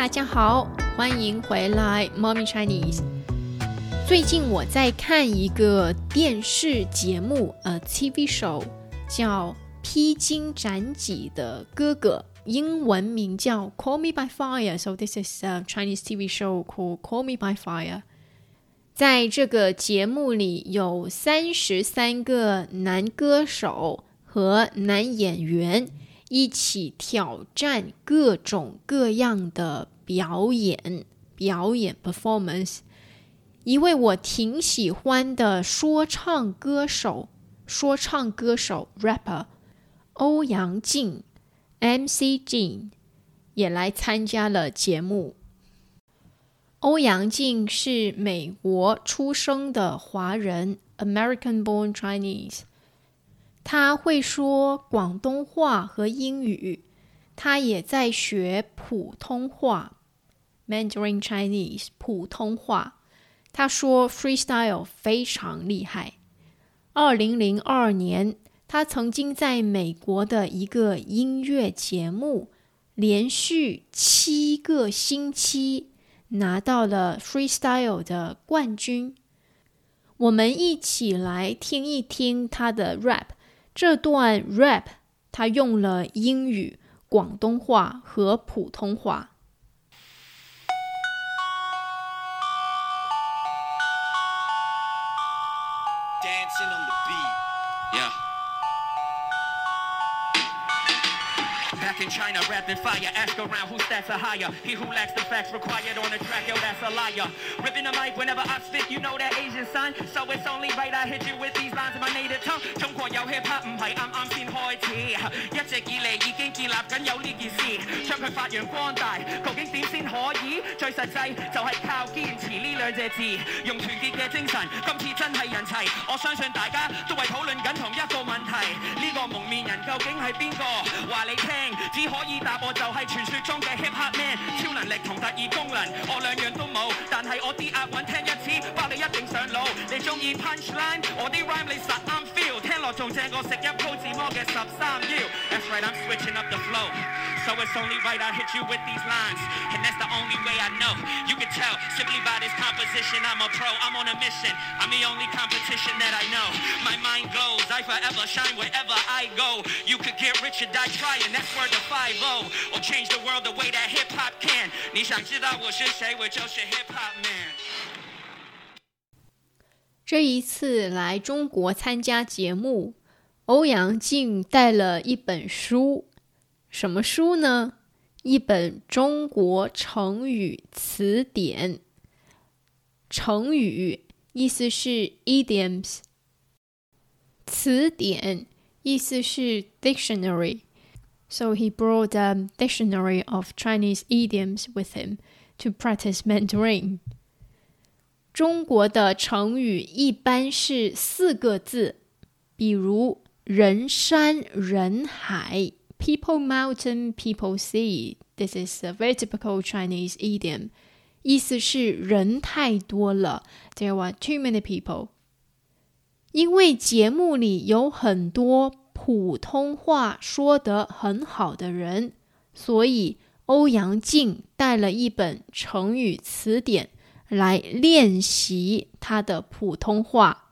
大家好，欢迎回来，Mommy Chinese。最近我在看一个电视节目，呃，TV show，叫《披荆斩棘的哥哥》，英文名叫《Call Me by Fire》。So this is a Chinese TV show called Call Me by Fire。在这个节目里，有三十三个男歌手和男演员。一起挑战各种各样的表演，表演 performance。一位我挺喜欢的说唱歌手，说唱歌手 rapper 欧阳靖 MC Jin 也来参加了节目。欧阳靖是美国出生的华人，American-born Chinese。他会说广东话和英语，他也在学普通话 （Mandarin Chinese） 普通话。他说 freestyle 非常厉害。二零零二年，他曾经在美国的一个音乐节目连续七个星期拿到了 freestyle 的冠军。我们一起来听一听他的 rap。这段 rap，他用了英语、广东话和普通话。in China, rapping fire. Ask around who stats are higher. He who lacks the facts required on the track, yo, that's a liar. Ripping the mic whenever I spit, you know that Asian son. So it's only right I hit you with these lines in my native tongue. 中国有 hip hop 唔系啱啱先开始，一直以嚟已经建立紧有呢件事，将佢发扬光大。究竟点先可以？ 最實際就係靠堅持呢兩隻字，用團結嘅精神。今次真係人齊，我相信大家都係討論緊同一個問題。呢、這個蒙面人究竟係邊個？話你聽。只可以答我就係傳説中嘅 hip hop man，超能力同特異功能，我兩樣都冇，但係我啲押韻聽一次，包你一定上腦。你中意 punchline，我啲 rhyme 你實啱 feel，聽落仲正過食一鋪自摸嘅十三幺。That's right, I'm switching up the flow. So it's only right I hit you with these lines. And that's the only way I know. You can tell simply by this composition I'm a pro. I'm on a mission. I'm the only competition that I know. My mind glows. I forever shine wherever I go. You could get rich or die trying. That's word to 5-0. Or change the world the way that hip hop can. 你想知道我是谁？我就是 hip hop man. 这一次来中国参加节目，欧阳靖带了一本书 什么书呢？一本中国成语词典。成语意思是 idioms，词典意思是 dictionary。So he brought a dictionary of Chinese idioms with him to practice Mandarin。中国的成语一般是四个字，比如人山人海。People mountain, people sea. This is a very typical Chinese idiom. 意思是人太多了，There are too many people. 因为节目里有很多普通话说得很好的人，所以欧阳靖带了一本成语词典来练习他的普通话。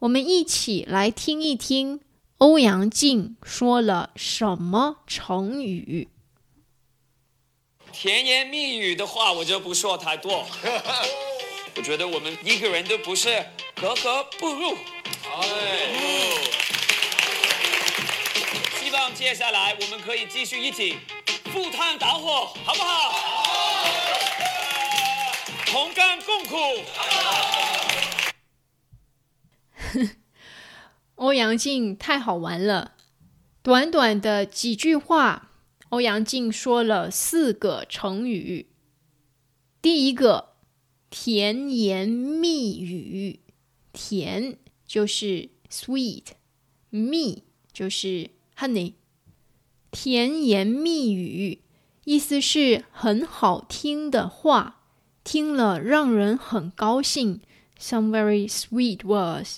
我们一起来听一听。 欧阳靖说了什么成语？甜言蜜语的话我就不说太多。我觉得我们一个人都不是格格不入。哎希望接下来我们可以继续一起赴汤蹈火，好不好？同甘共苦。欧阳靖太好玩了，短短的几句话，欧阳靖说了四个成语。第一个，甜言蜜语，甜就是 sweet，蜜就是 honey。甜言蜜语意思是很好听的话，听了让人很高兴。Some very sweet words。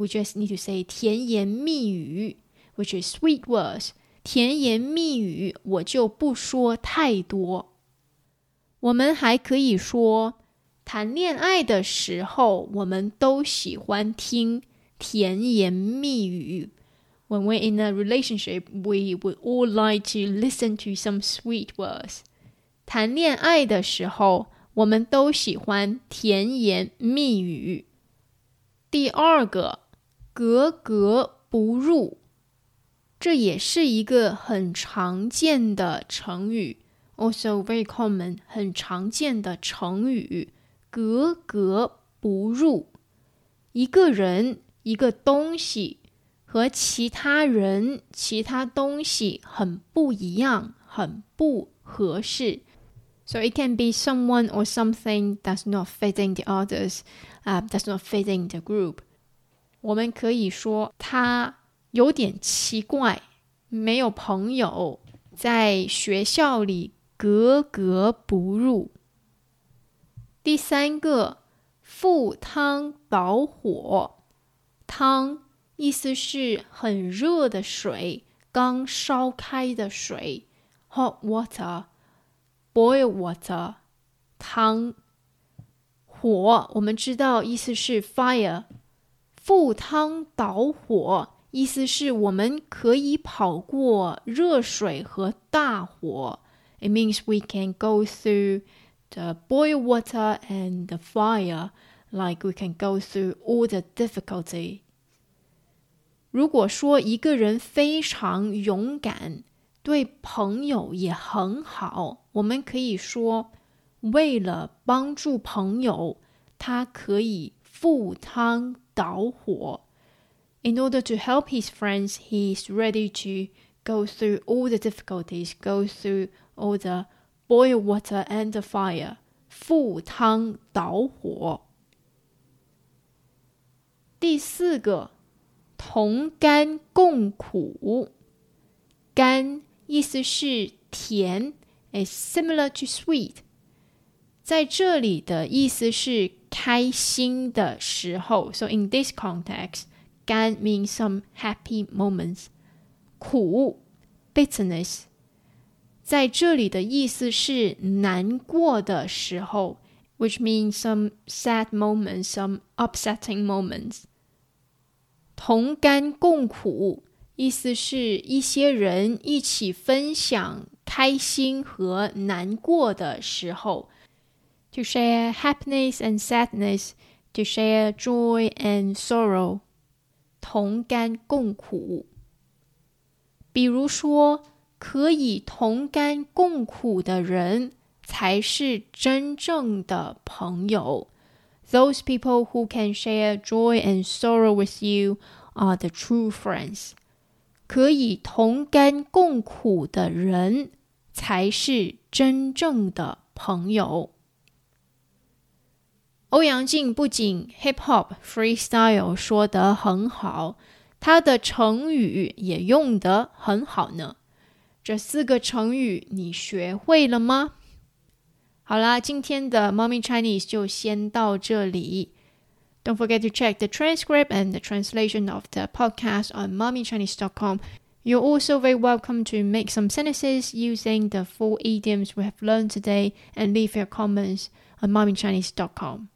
We just need to say 甜言蜜语，which is sweet words. 甜言蜜语，我就不说太多。我们还可以说，谈恋爱的时候，我们都喜欢听甜言蜜语。When we're in a relationship, we would all like to listen to some sweet words. 谈恋爱的时候，我们都喜欢甜言蜜语。第二个， 格格不入。这也是一个很常见的成语，also very common，很常见的成语，格格不入。一个人、一个东西和其他人、其他东西很不一样，很不合适。So it can be someone or something that's not fitting the others, uh, that's not fitting the group. 我们可以说他。有点奇怪，没有朋友，在学校里格格不入。第三个，赴汤蹈火，汤意思是很热的水，刚烧开的水，hot water，boil water，汤。火我们知道意思是 fire，赴汤蹈火。意思是我们可以跑过热水和大火。It means we can go through the boil water and the fire, like we can go through all the difficulty. 如果说一个人非常勇敢，对朋友也很好，我们可以说，为了帮助朋友，他可以赴汤 蹈火。in order to help his friends, he is ready to go through all the difficulties, go through all the boil water and the fire, 赴汤蹈火。第四个，同甘共苦。甘意思是甜，is similar to sweet。在这里的意思是 开心的时候。So in this context. 甘 means some happy moments，苦 bitterness，在这里的意思是难过的时候，which means some sad moments, some upsetting moments。同甘共苦，意思是一些人一起分享开心和难过的时候 ，to share happiness and sadness, to share joy and sorrow。同甘共苦。比如说，可以同甘共苦的人才是真正的朋友。Those people who can share joy and sorrow with you are the true friends。可以同甘共苦的人才是真正的朋友。 欧阳靖不仅 hip hop freestyle 说得很好，他的成语也用得很好呢。这四个成语你学会了吗？好啦，今天的猫咪 Chinese 就先到这里。Don't forget to check the transcript and the translation of the podcast on maomichinese.com. You're also very welcome to make some sentences using the four idioms we have learned today and leave your comments on maomichinese.com.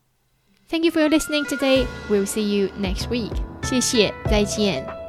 Thank you for listening today. We'll see you next week. 谢谢，再见。